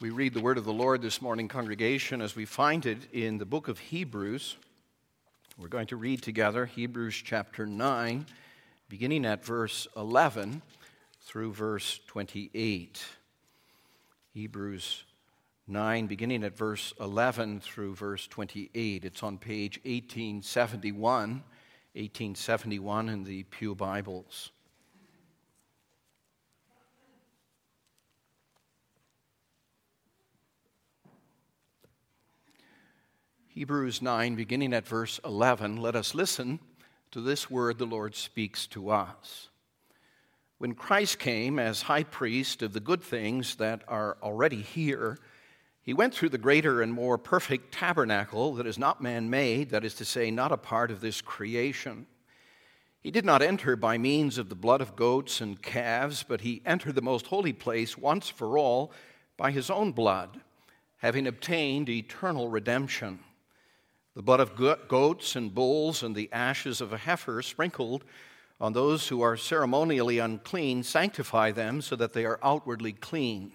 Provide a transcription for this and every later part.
We read the word of the Lord this morning, congregation, as we find it in the book of Hebrews. We're going to read together Hebrews chapter 9, beginning at verse 11 through verse 28. Hebrews 9, beginning at verse 11 through verse 28. It's on page 1871, 1871 in the Pew Bibles. Hebrews 9, beginning at verse 11, let us listen to this word the Lord speaks to us. When Christ came as high priest of the good things that are already here, he went through the greater and more perfect tabernacle that is not man made, that is to say, not a part of this creation. He did not enter by means of the blood of goats and calves, but he entered the most holy place once for all by his own blood, having obtained eternal redemption. The blood of goats and bulls and the ashes of a heifer sprinkled on those who are ceremonially unclean sanctify them so that they are outwardly clean.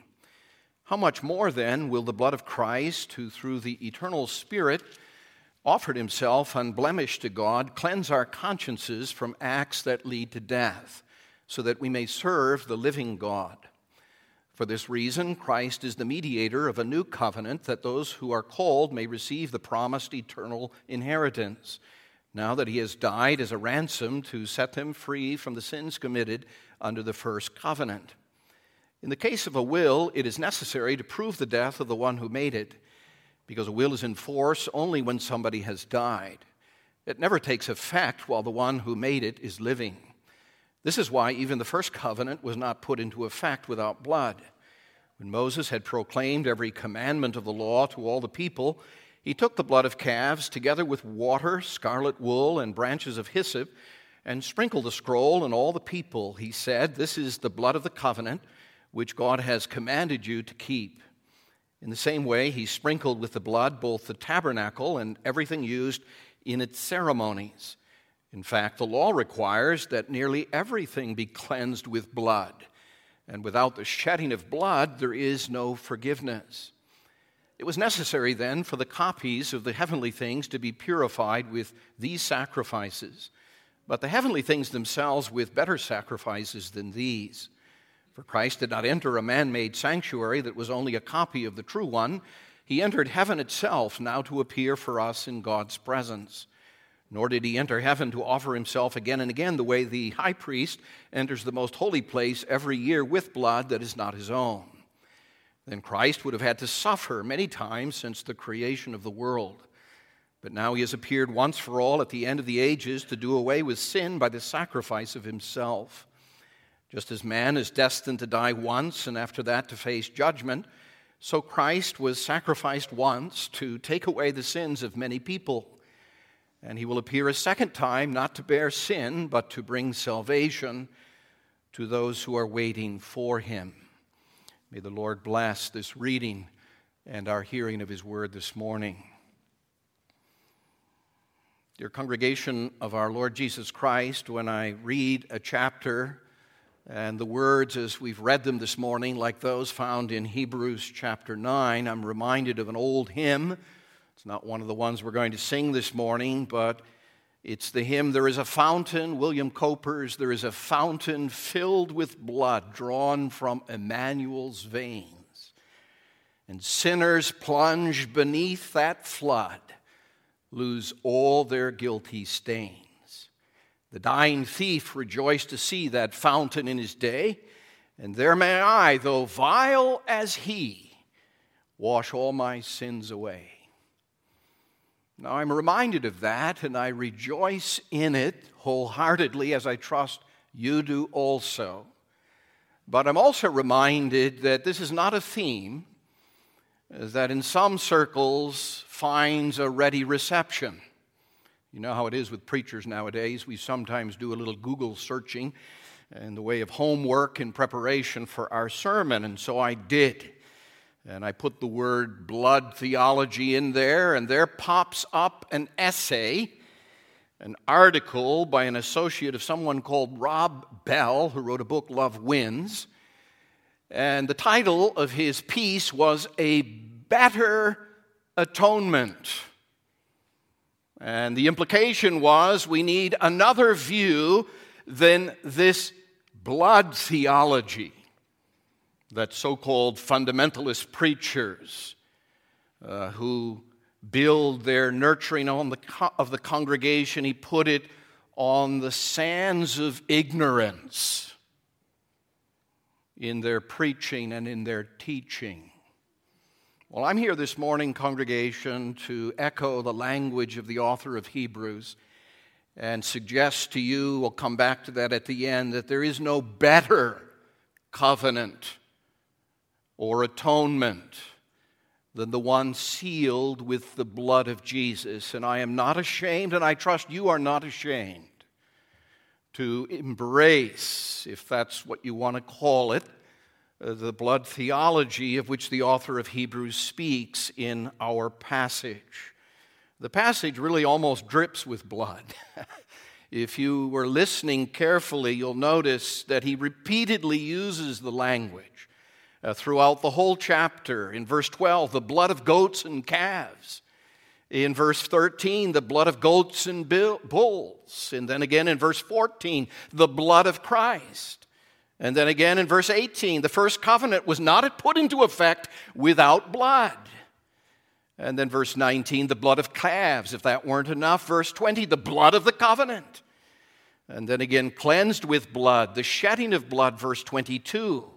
How much more then will the blood of Christ, who through the eternal Spirit offered himself unblemished to God, cleanse our consciences from acts that lead to death, so that we may serve the living God? For this reason, Christ is the mediator of a new covenant that those who are called may receive the promised eternal inheritance, now that he has died as a ransom to set them free from the sins committed under the first covenant. In the case of a will, it is necessary to prove the death of the one who made it, because a will is in force only when somebody has died. It never takes effect while the one who made it is living. This is why even the first covenant was not put into effect without blood. When Moses had proclaimed every commandment of the law to all the people, he took the blood of calves together with water, scarlet wool, and branches of hyssop, and sprinkled the scroll and all the people. He said, This is the blood of the covenant which God has commanded you to keep. In the same way, he sprinkled with the blood both the tabernacle and everything used in its ceremonies. In fact, the law requires that nearly everything be cleansed with blood, and without the shedding of blood, there is no forgiveness. It was necessary then for the copies of the heavenly things to be purified with these sacrifices, but the heavenly things themselves with better sacrifices than these. For Christ did not enter a man made sanctuary that was only a copy of the true one. He entered heaven itself now to appear for us in God's presence. Nor did he enter heaven to offer himself again and again the way the high priest enters the most holy place every year with blood that is not his own. Then Christ would have had to suffer many times since the creation of the world. But now he has appeared once for all at the end of the ages to do away with sin by the sacrifice of himself. Just as man is destined to die once and after that to face judgment, so Christ was sacrificed once to take away the sins of many people. And he will appear a second time, not to bear sin, but to bring salvation to those who are waiting for him. May the Lord bless this reading and our hearing of his word this morning. Dear congregation of our Lord Jesus Christ, when I read a chapter and the words as we've read them this morning, like those found in Hebrews chapter 9, I'm reminded of an old hymn it's not one of the ones we're going to sing this morning, but it's the hymn, There is a Fountain, William Cowper's, There is a Fountain filled with blood drawn from Emmanuel's veins. And sinners plunge beneath that flood, lose all their guilty stains. The dying thief rejoiced to see that fountain in his day, and there may I, though vile as he, wash all my sins away. Now, I'm reminded of that, and I rejoice in it wholeheartedly, as I trust you do also. But I'm also reminded that this is not a theme uh, that in some circles finds a ready reception. You know how it is with preachers nowadays. We sometimes do a little Google searching in the way of homework in preparation for our sermon, and so I did. And I put the word blood theology in there, and there pops up an essay an article by an associate of someone called Rob Bell, who wrote a book, Love Wins. And the title of his piece was A Better Atonement. And the implication was we need another view than this blood theology that so called fundamentalist preachers uh, who build their nurturing the co- of the congregation, he put it on the sands of ignorance in their preaching and in their teaching. Well, I'm here this morning, congregation, to echo the language of the author of Hebrews and suggest to you, we'll come back to that at the end, that there is no better covenant or atonement than the one sealed with the blood of Jesus. And I am not ashamed, and I trust you are not ashamed to embrace, if that's what you want to call it, the blood theology of which the author of Hebrews speaks in our passage. The passage really almost drips with blood. if you were listening carefully, you'll notice that he repeatedly uses the language uh, throughout the whole chapter. In verse 12, the blood of goats and calves. In verse 13, the blood of goats and bulls. And then again in verse 14, the blood of Christ. And then again in verse 18, the first covenant was not put into effect without blood. And then verse 19, the blood of calves. If that weren't enough, verse 20, the blood of the covenant. And then again, cleansed with blood, the shedding of blood, verse 22.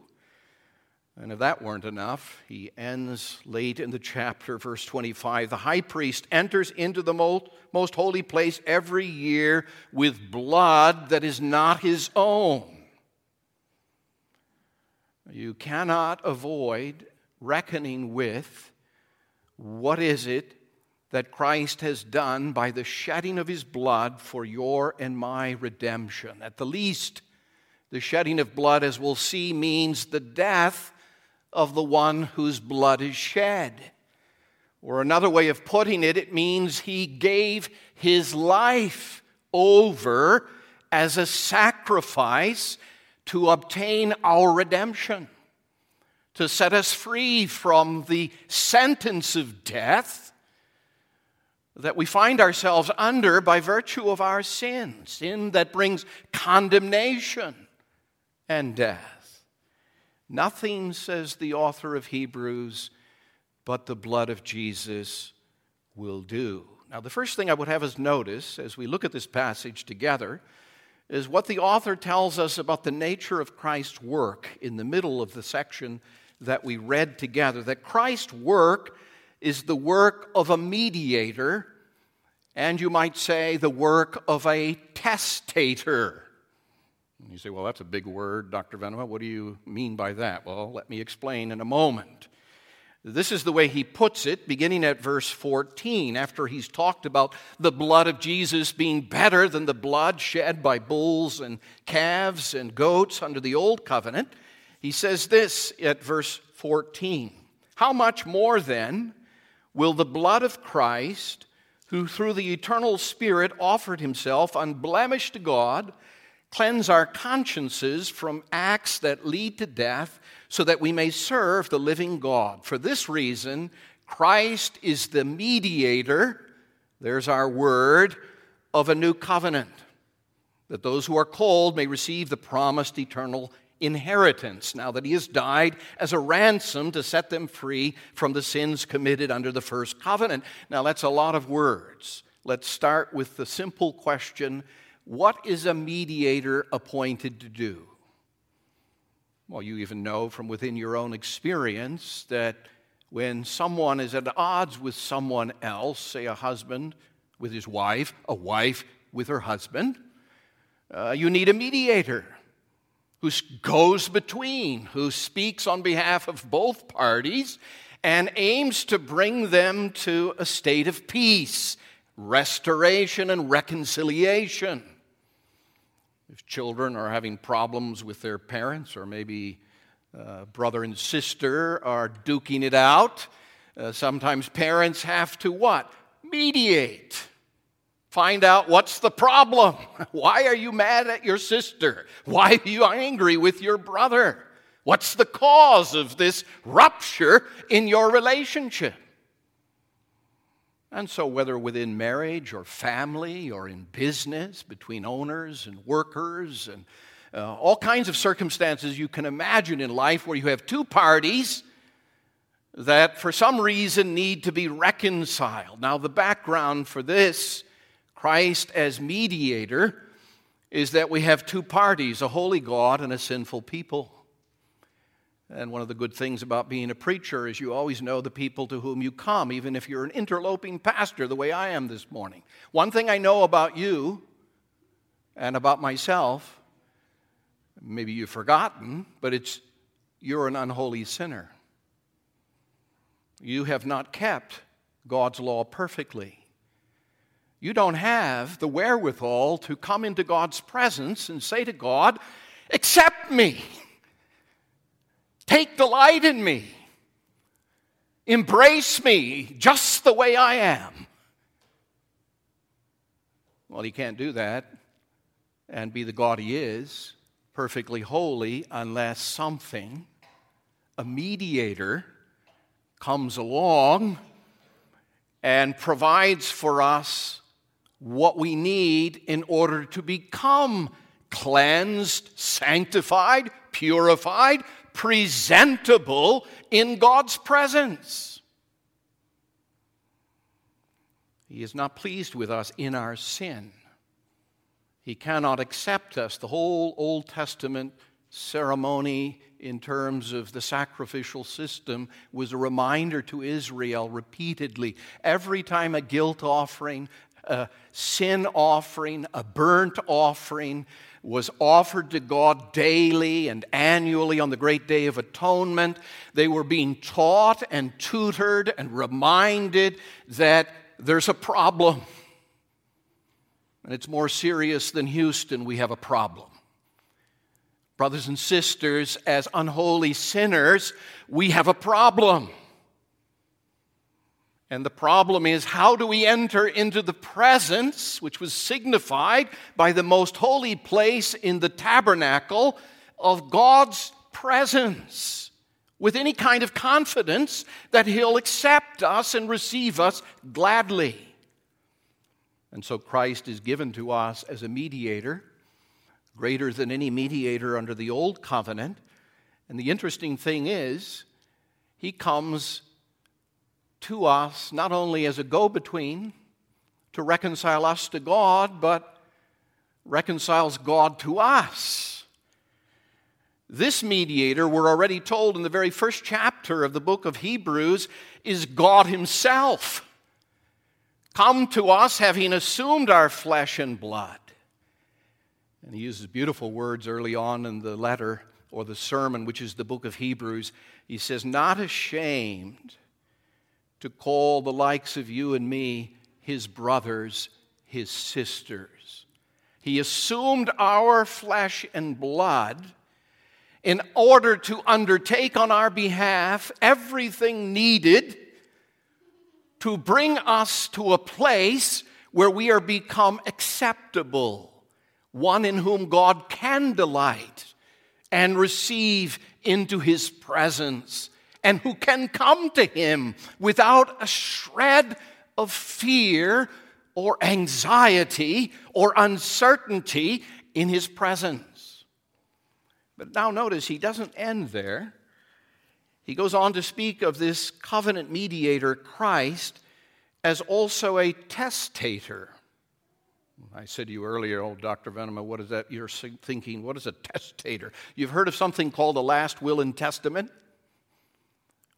And if that weren't enough, he ends late in the chapter, verse 25. The high priest enters into the most, holy place every year with blood that is not his own. You cannot avoid reckoning with what is it that Christ has done by the shedding of his blood for your and my redemption. At the least, the shedding of blood, as we'll see, means the death of the one whose blood is shed. Or another way of putting it, it means he gave his life over as a sacrifice to obtain our redemption, to set us free from the sentence of death that we find ourselves under by virtue of our sin, sin that brings condemnation and death. Nothing, says the author of Hebrews, but the blood of Jesus will do. Now, the first thing I would have us notice as we look at this passage together is what the author tells us about the nature of Christ's work in the middle of the section that we read together. That Christ's work is the work of a mediator, and you might say the work of a testator. You say, well, that's a big word, Dr. Venema. What do you mean by that? Well, let me explain in a moment. This is the way he puts it, beginning at verse 14, after he's talked about the blood of Jesus being better than the blood shed by bulls and calves and goats under the old covenant. He says this at verse 14 How much more then will the blood of Christ, who through the eternal Spirit offered himself unblemished to God, cleanse our consciences from acts that lead to death, so that we may serve the living God. For this reason, Christ is the mediator, there's our word, of a new covenant, that those who are called may receive the promised eternal inheritance, now that he has died as a ransom to set them free from the sins committed under the first covenant. Now, that's a lot of words. Let's start with the simple question what is a mediator appointed to do? Well, you even know from within your own experience that when someone is at odds with someone else, say a husband with his wife, a wife with her husband, uh, you need a mediator who goes between, who speaks on behalf of both parties and aims to bring them to a state of peace, restoration, and reconciliation. If children are having problems with their parents, or maybe uh, brother and sister are duking it out, uh, sometimes parents have to what? Mediate. Find out what's the problem. Why are you mad at your sister? Why are you angry with your brother? What's the cause of this rupture in your relationship? And so, whether within marriage or family or in business, between owners and workers, and uh, all kinds of circumstances you can imagine in life where you have two parties that for some reason need to be reconciled. Now, the background for this, Christ as mediator, is that we have two parties a holy God and a sinful people. And one of the good things about being a preacher is you always know the people to whom you come, even if you're an interloping pastor, the way I am this morning. One thing I know about you and about myself, maybe you've forgotten, but it's you're an unholy sinner. You have not kept God's law perfectly. You don't have the wherewithal to come into God's presence and say to God, Accept me. Take delight in me. Embrace me just the way I am. Well, he can't do that and be the God he is, perfectly holy, unless something, a mediator, comes along and provides for us what we need in order to become cleansed, sanctified, purified, presentable in God's presence. He is not pleased with us in our sin. He cannot accept us. The whole Old Testament ceremony, in terms of the sacrificial system, was a reminder to Israel repeatedly. Every time a guilt offering, a sin offering, a burnt offering was offered to God daily and annually on the great day of atonement. They were being taught and tutored and reminded that there's a problem. And it's more serious than Houston, we have a problem. Brothers and sisters, as unholy sinners, we have a problem. And the problem is, how do we enter into the presence, which was signified by the most holy place in the tabernacle of God's presence, with any kind of confidence that He'll accept us and receive us gladly? And so Christ is given to us as a mediator, greater than any mediator under the old covenant. And the interesting thing is, He comes to us not only as a go between to reconcile us to God, but reconciles God to us. This mediator, we're already told in the very first chapter of the book of Hebrews, is God Himself. Come to us having assumed our flesh and blood. And he uses beautiful words early on in the letter or the sermon, which is the book of Hebrews. He says, Not ashamed to call the likes of you and me his brothers, his sisters. He assumed our flesh and blood in order to undertake on our behalf everything needed to bring us to a place where we are become acceptable, one in whom God can delight and receive into his presence and who can come to him without a shred of fear or anxiety or uncertainty in his presence. But now notice he doesn't end there. He goes on to speak of this covenant mediator, Christ, as also a testator. I said to you earlier, oh, Dr. Venema, what is that? You're thinking, what is a testator? You've heard of something called a last will and testament?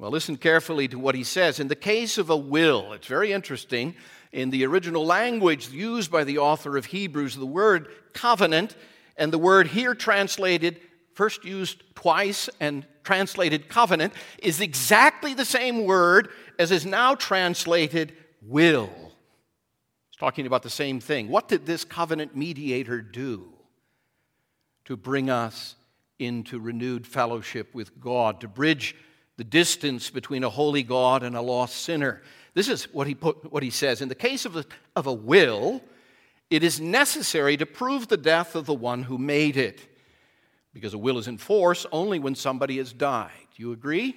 Well, listen carefully to what he says. In the case of a will, it's very interesting. In the original language used by the author of Hebrews, the word covenant and the word here translated, first used twice and translated covenant, is exactly the same word as is now translated will. It's talking about the same thing. What did this covenant mediator do to bring us into renewed fellowship with God, to bridge the distance between a holy God and a lost sinner. This is what he, put, what he says. In the case of a, of a will, it is necessary to prove the death of the one who made it, because a will is in force only when somebody has died. You agree?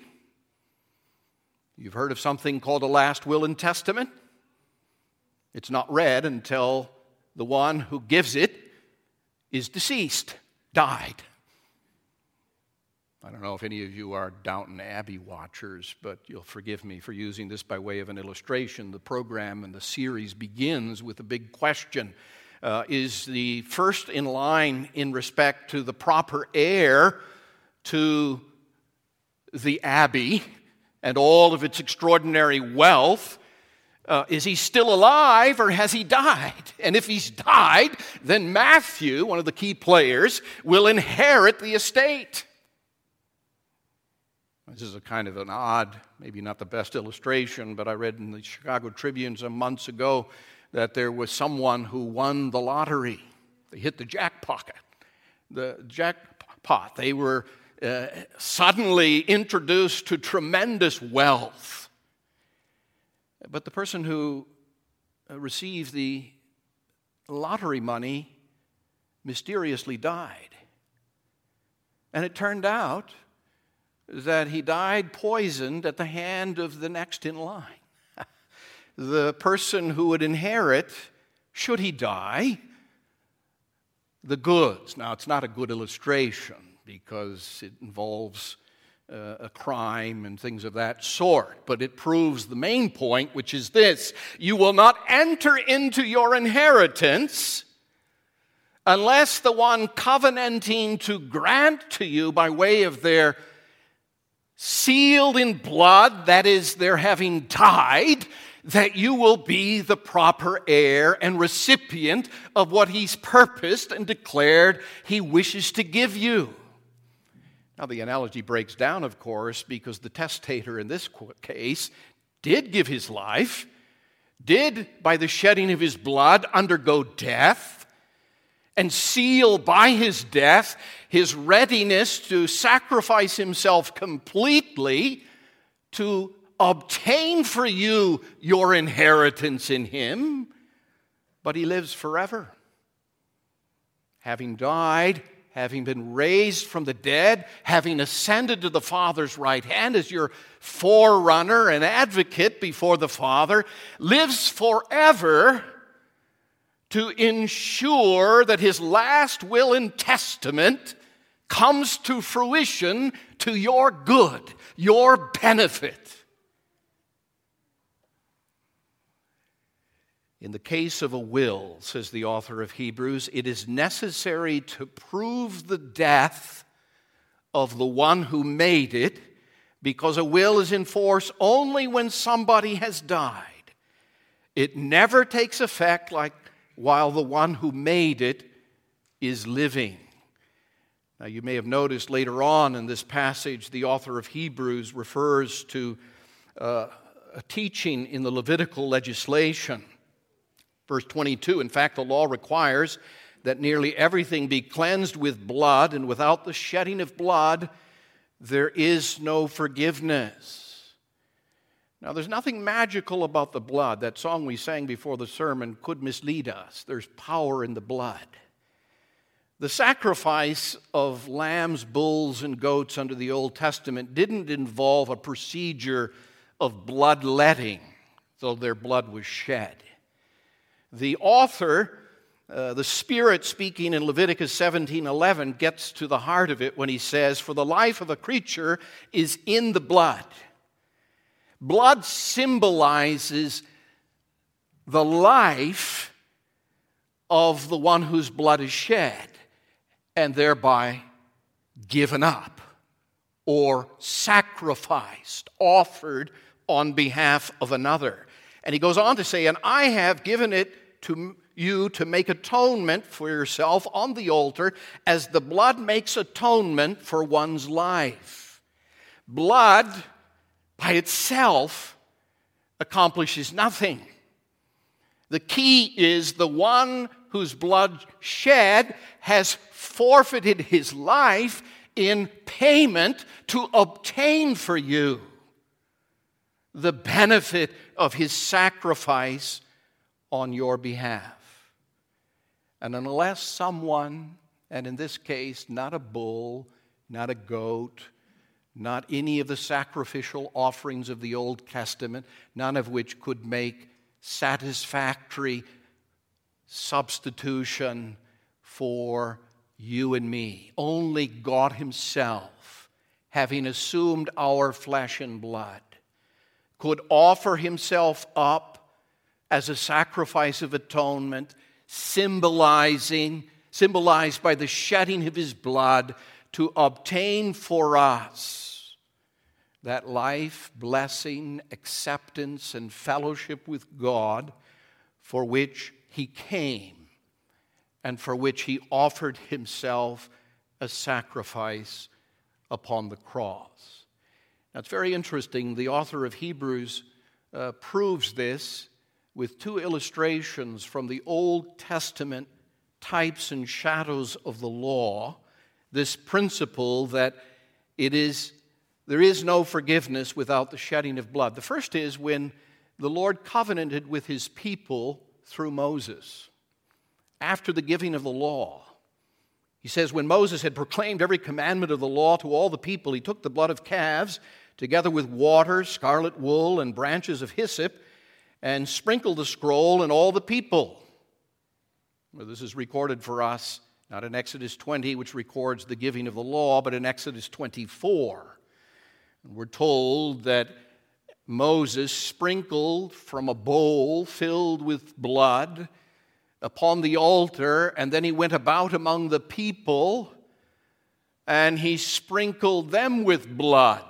You've heard of something called a last will and testament? It's not read until the one who gives it is deceased, died. I don't know if any of you are Downton Abbey watchers, but you'll forgive me for using this by way of an illustration. The program and the series begins with a big question uh, Is the first in line in respect to the proper heir to the Abbey and all of its extraordinary wealth? Uh, is he still alive or has he died? And if he's died, then Matthew, one of the key players, will inherit the estate. This is a kind of an odd, maybe not the best illustration, but I read in the Chicago Tribune some months ago that there was someone who won the lottery. They hit the jackpot. The jackpot. They were uh, suddenly introduced to tremendous wealth. But the person who uh, received the lottery money mysteriously died. And it turned out that he died poisoned at the hand of the next in line. the person who would inherit, should he die, the goods. Now, it's not a good illustration because it involves uh, a crime and things of that sort, but it proves the main point, which is this you will not enter into your inheritance unless the one covenanting to grant to you by way of their sealed in blood, that is, their having died, that you will be the proper heir and recipient of what he's purposed and declared he wishes to give you. Now, the analogy breaks down, of course, because the testator in this case did give his life, did, by the shedding of his blood, undergo death, and seal by his death his readiness to sacrifice himself completely to obtain for you your inheritance in him, but he lives forever. Having died, having been raised from the dead, having ascended to the Father's right hand as your forerunner and advocate before the Father, lives forever to ensure that his last will and testament comes to fruition to your good, your benefit. In the case of a will, says the author of Hebrews, it is necessary to prove the death of the one who made it because a will is in force only when somebody has died. It never takes effect like while the one who made it is living. Now, you may have noticed later on in this passage, the author of Hebrews refers to uh, a teaching in the Levitical legislation. Verse 22 In fact, the law requires that nearly everything be cleansed with blood, and without the shedding of blood, there is no forgiveness. Now, there's nothing magical about the blood. That song we sang before the sermon could mislead us. There's power in the blood. The sacrifice of lambs, bulls, and goats under the Old Testament didn't involve a procedure of bloodletting, though their blood was shed. The author, uh, the Spirit speaking in Leviticus 17:11, gets to the heart of it when he says, "For the life of a creature is in the blood." Blood symbolizes the life of the one whose blood is shed and thereby given up or sacrificed, offered on behalf of another. And he goes on to say, And I have given it to you to make atonement for yourself on the altar as the blood makes atonement for one's life. Blood by itself accomplishes nothing. The key is the one whose blood shed has forfeited his life in payment to obtain for you the benefit of his sacrifice on your behalf. And unless someone, and in this case, not a bull, not a goat, not any of the sacrificial offerings of the Old Testament, none of which could make satisfactory substitution for you and me. Only God Himself, having assumed our flesh and blood, could offer Himself up as a sacrifice of atonement, symbolizing, symbolized by the shedding of His blood to obtain for us that life, blessing, acceptance, and fellowship with God for which He came and for which He offered Himself a sacrifice upon the cross. Now, it's very interesting. The author of Hebrews uh, proves this with two illustrations from the Old Testament types and shadows of the law this principle that it is there is no forgiveness without the shedding of blood. The first is when the Lord covenanted with his people through Moses after the giving of the law. He says, When Moses had proclaimed every commandment of the law to all the people, he took the blood of calves, together with water, scarlet wool, and branches of hyssop, and sprinkled the scroll and all the people. Well, this is recorded for us not in Exodus 20, which records the giving of the law, but in Exodus 24. We're told that Moses sprinkled from a bowl filled with blood upon the altar, and then he went about among the people and he sprinkled them with blood,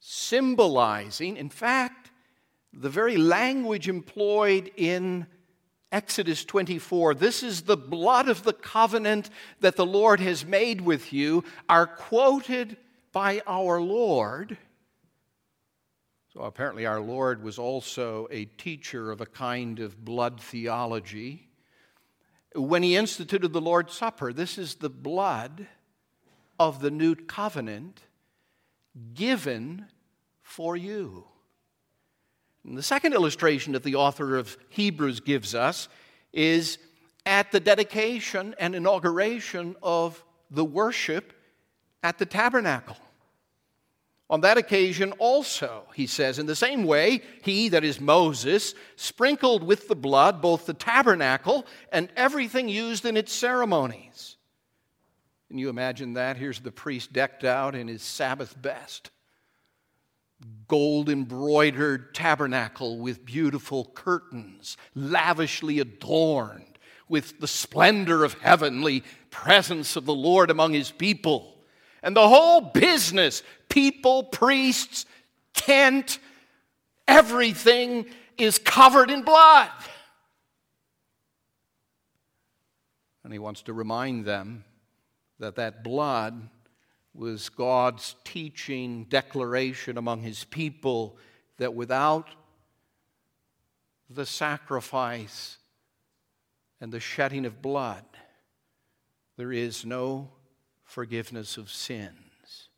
symbolizing, in fact, the very language employed in Exodus 24, this is the blood of the covenant that the Lord has made with you, are quoted by our Lord. So apparently, our Lord was also a teacher of a kind of blood theology. When he instituted the Lord's Supper, this is the blood of the new covenant given for you. And the second illustration that the author of Hebrews gives us is at the dedication and inauguration of the worship at the tabernacle. On that occasion, also, he says, in the same way, he, that is Moses, sprinkled with the blood both the tabernacle and everything used in its ceremonies. Can you imagine that? Here's the priest decked out in his Sabbath best gold embroidered tabernacle with beautiful curtains, lavishly adorned with the splendor of heavenly presence of the Lord among his people. And the whole business people, priests, tent, everything is covered in blood. And he wants to remind them that that blood was God's teaching declaration among his people that without the sacrifice and the shedding of blood, there is no forgiveness of sins.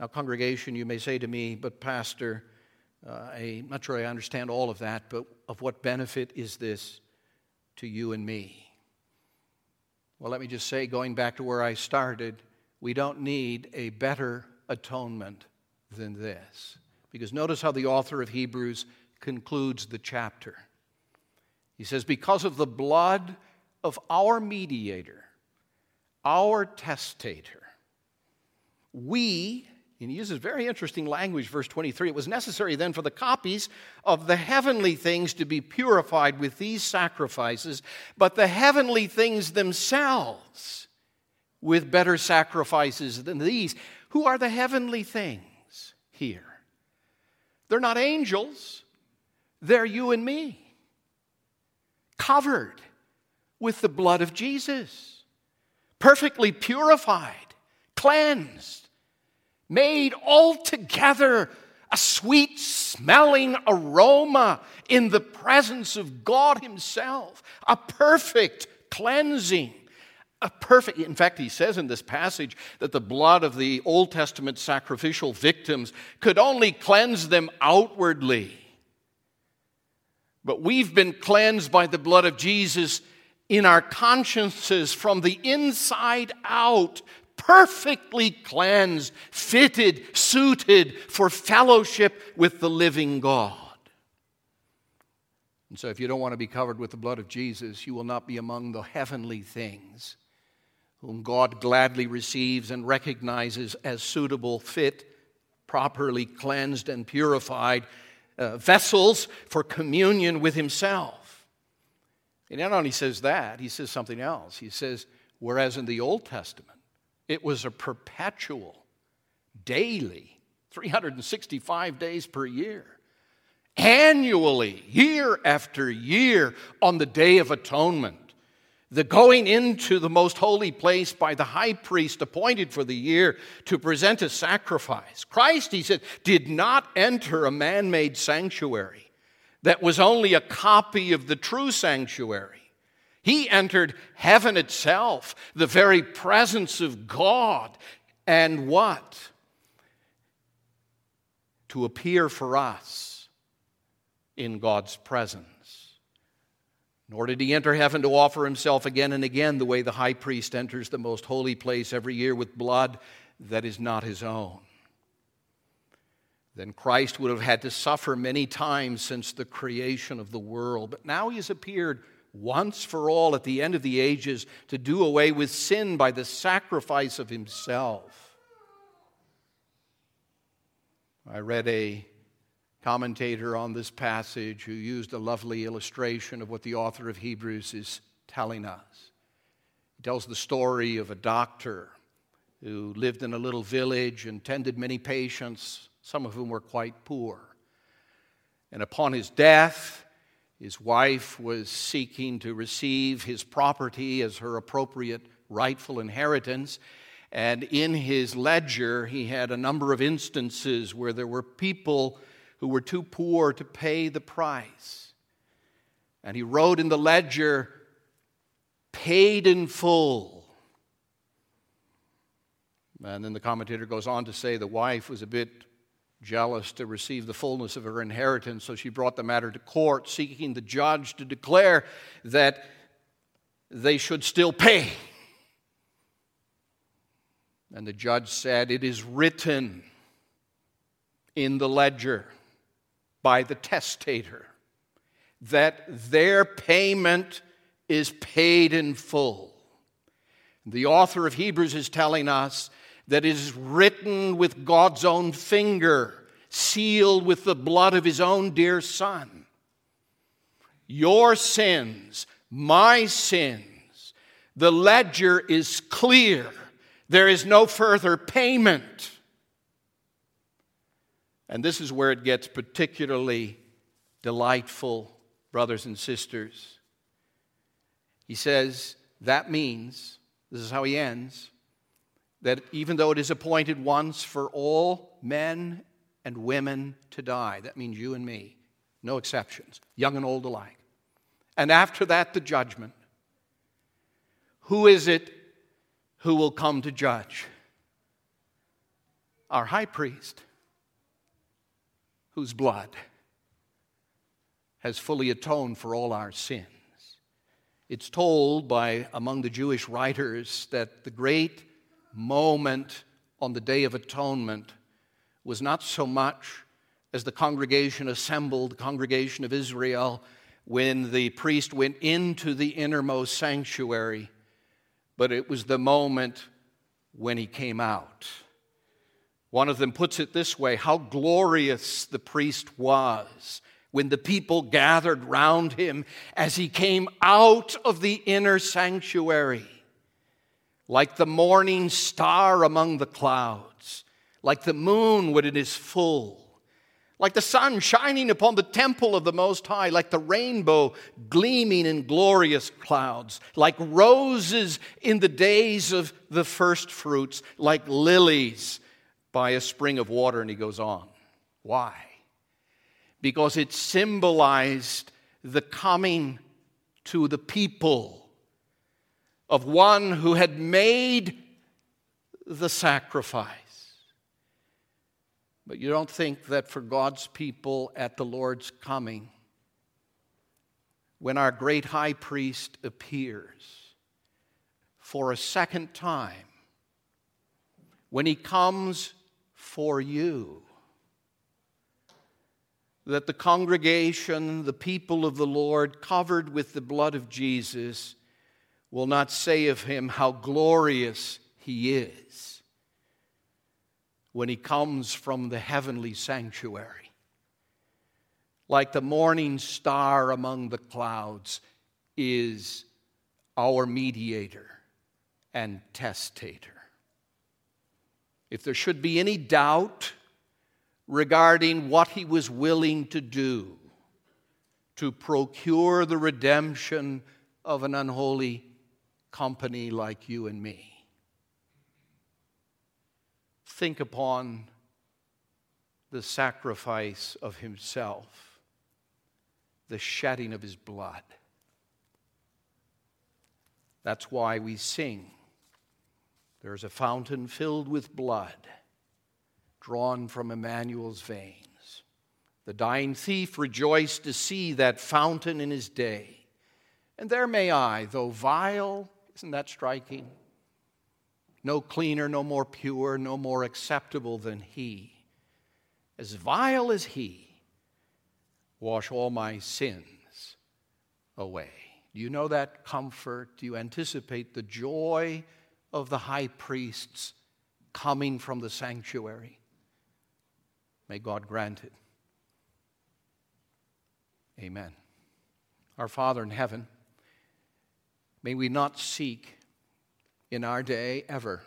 Now, congregation, you may say to me, but Pastor, uh, I'm not sure I understand all of that, but of what benefit is this to you and me? Well, let me just say, going back to where I started, we don't need a better atonement than this. Because notice how the author of Hebrews concludes the chapter. He says, Because of the blood of our mediator, our testator, we, and he uses very interesting language, verse 23, it was necessary then for the copies of the heavenly things to be purified with these sacrifices, but the heavenly things themselves with better sacrifices than these. Who are the heavenly things here? They're not angels, they're you and me, covered with the blood of Jesus, perfectly purified, cleansed, made altogether a sweet smelling aroma in the presence of God Himself, a perfect cleansing a perfect, in fact, he says in this passage that the blood of the Old Testament sacrificial victims could only cleanse them outwardly. But we've been cleansed by the blood of Jesus in our consciences from the inside out, perfectly cleansed, fitted, suited for fellowship with the living God. And so, if you don't want to be covered with the blood of Jesus, you will not be among the heavenly things whom God gladly receives and recognizes as suitable, fit, properly cleansed, and purified uh, vessels for communion with Himself. And not only says that, He says something else. He says, whereas in the Old Testament, it was a perpetual, daily, 365 days per year annually, year after year, on the Day of Atonement the going into the most holy place by the high priest appointed for the year to present a sacrifice. Christ, he said, did not enter a man made sanctuary that was only a copy of the true sanctuary. He entered heaven itself, the very presence of God. And what? To appear for us in God's presence. Nor did he enter heaven to offer himself again and again the way the high priest enters the most holy place every year with blood that is not his own. Then Christ would have had to suffer many times since the creation of the world. But now he has appeared once for all at the end of the ages to do away with sin by the sacrifice of himself. I read a commentator on this passage who used a lovely illustration of what the author of Hebrews is telling us. He tells the story of a doctor who lived in a little village and tended many patients, some of whom were quite poor. And upon his death, his wife was seeking to receive his property as her appropriate rightful inheritance. And in his ledger, he had a number of instances where there were people who were too poor to pay the price. And he wrote in the ledger, paid in full. And then the commentator goes on to say the wife was a bit jealous to receive the fullness of her inheritance, so she brought the matter to court, seeking the judge to declare that they should still pay. And the judge said, It is written in the ledger by the testator, that their payment is paid in full. The author of Hebrews is telling us that it is written with God's own finger, sealed with the blood of his own dear Son. Your sins, my sins, the ledger is clear. There is no further payment. And this is where it gets particularly delightful, brothers and sisters. He says, that means, this is how he ends, that even though it is appointed once for all men and women to die, that means you and me, no exceptions, young and old alike. And after that, the judgment. Who is it who will come to judge? Our high priest whose blood has fully atoned for all our sins. It's told by among the Jewish writers that the great moment on the Day of Atonement was not so much as the congregation assembled, the congregation of Israel, when the priest went into the innermost sanctuary, but it was the moment when he came out. One of them puts it this way how glorious the priest was when the people gathered round him as he came out of the inner sanctuary, like the morning star among the clouds, like the moon when it is full, like the sun shining upon the temple of the Most High, like the rainbow gleaming in glorious clouds, like roses in the days of the first fruits, like lilies by a spring of water, and he goes on. Why? Because it symbolized the coming to the people of one who had made the sacrifice. But you don't think that for God's people at the Lord's coming, when our great high priest appears for a second time, when he comes for you, that the congregation, the people of the Lord, covered with the blood of Jesus, will not say of him how glorious he is when he comes from the heavenly sanctuary. Like the morning star among the clouds is our mediator and testator. If there should be any doubt regarding what he was willing to do to procure the redemption of an unholy company like you and me. Think upon the sacrifice of himself, the shedding of his blood. That's why we sing. There's a fountain filled with blood drawn from Emmanuel's veins. The dying thief rejoiced to see that fountain in his day. And there may I, though vile, isn't that striking? No cleaner, no more pure, no more acceptable than he. As vile as he, wash all my sins away. Do you know that comfort? Do you anticipate the joy of the high priests coming from the sanctuary? May God grant it. Amen. Our Father in heaven, may we not seek in our day ever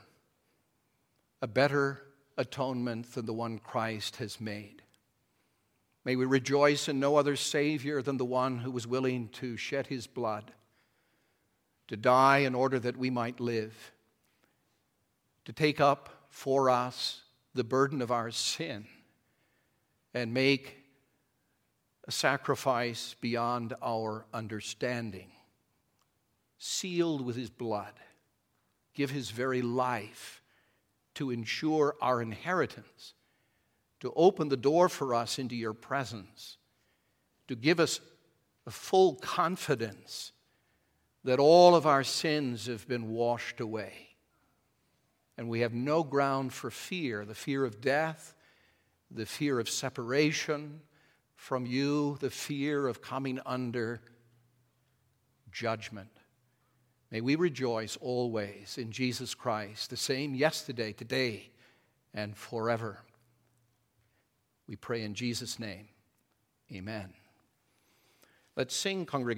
a better atonement than the one Christ has made. May we rejoice in no other Savior than the one who was willing to shed his blood, to die in order that we might live, to take up for us the burden of our sin and make a sacrifice beyond our understanding, sealed with his blood, give his very life to ensure our inheritance, to open the door for us into your presence, to give us a full confidence that all of our sins have been washed away. And we have no ground for fear the fear of death, the fear of separation from you, the fear of coming under judgment. May we rejoice always in Jesus Christ, the same yesterday, today, and forever. We pray in Jesus' name. Amen. Let's sing, congregation.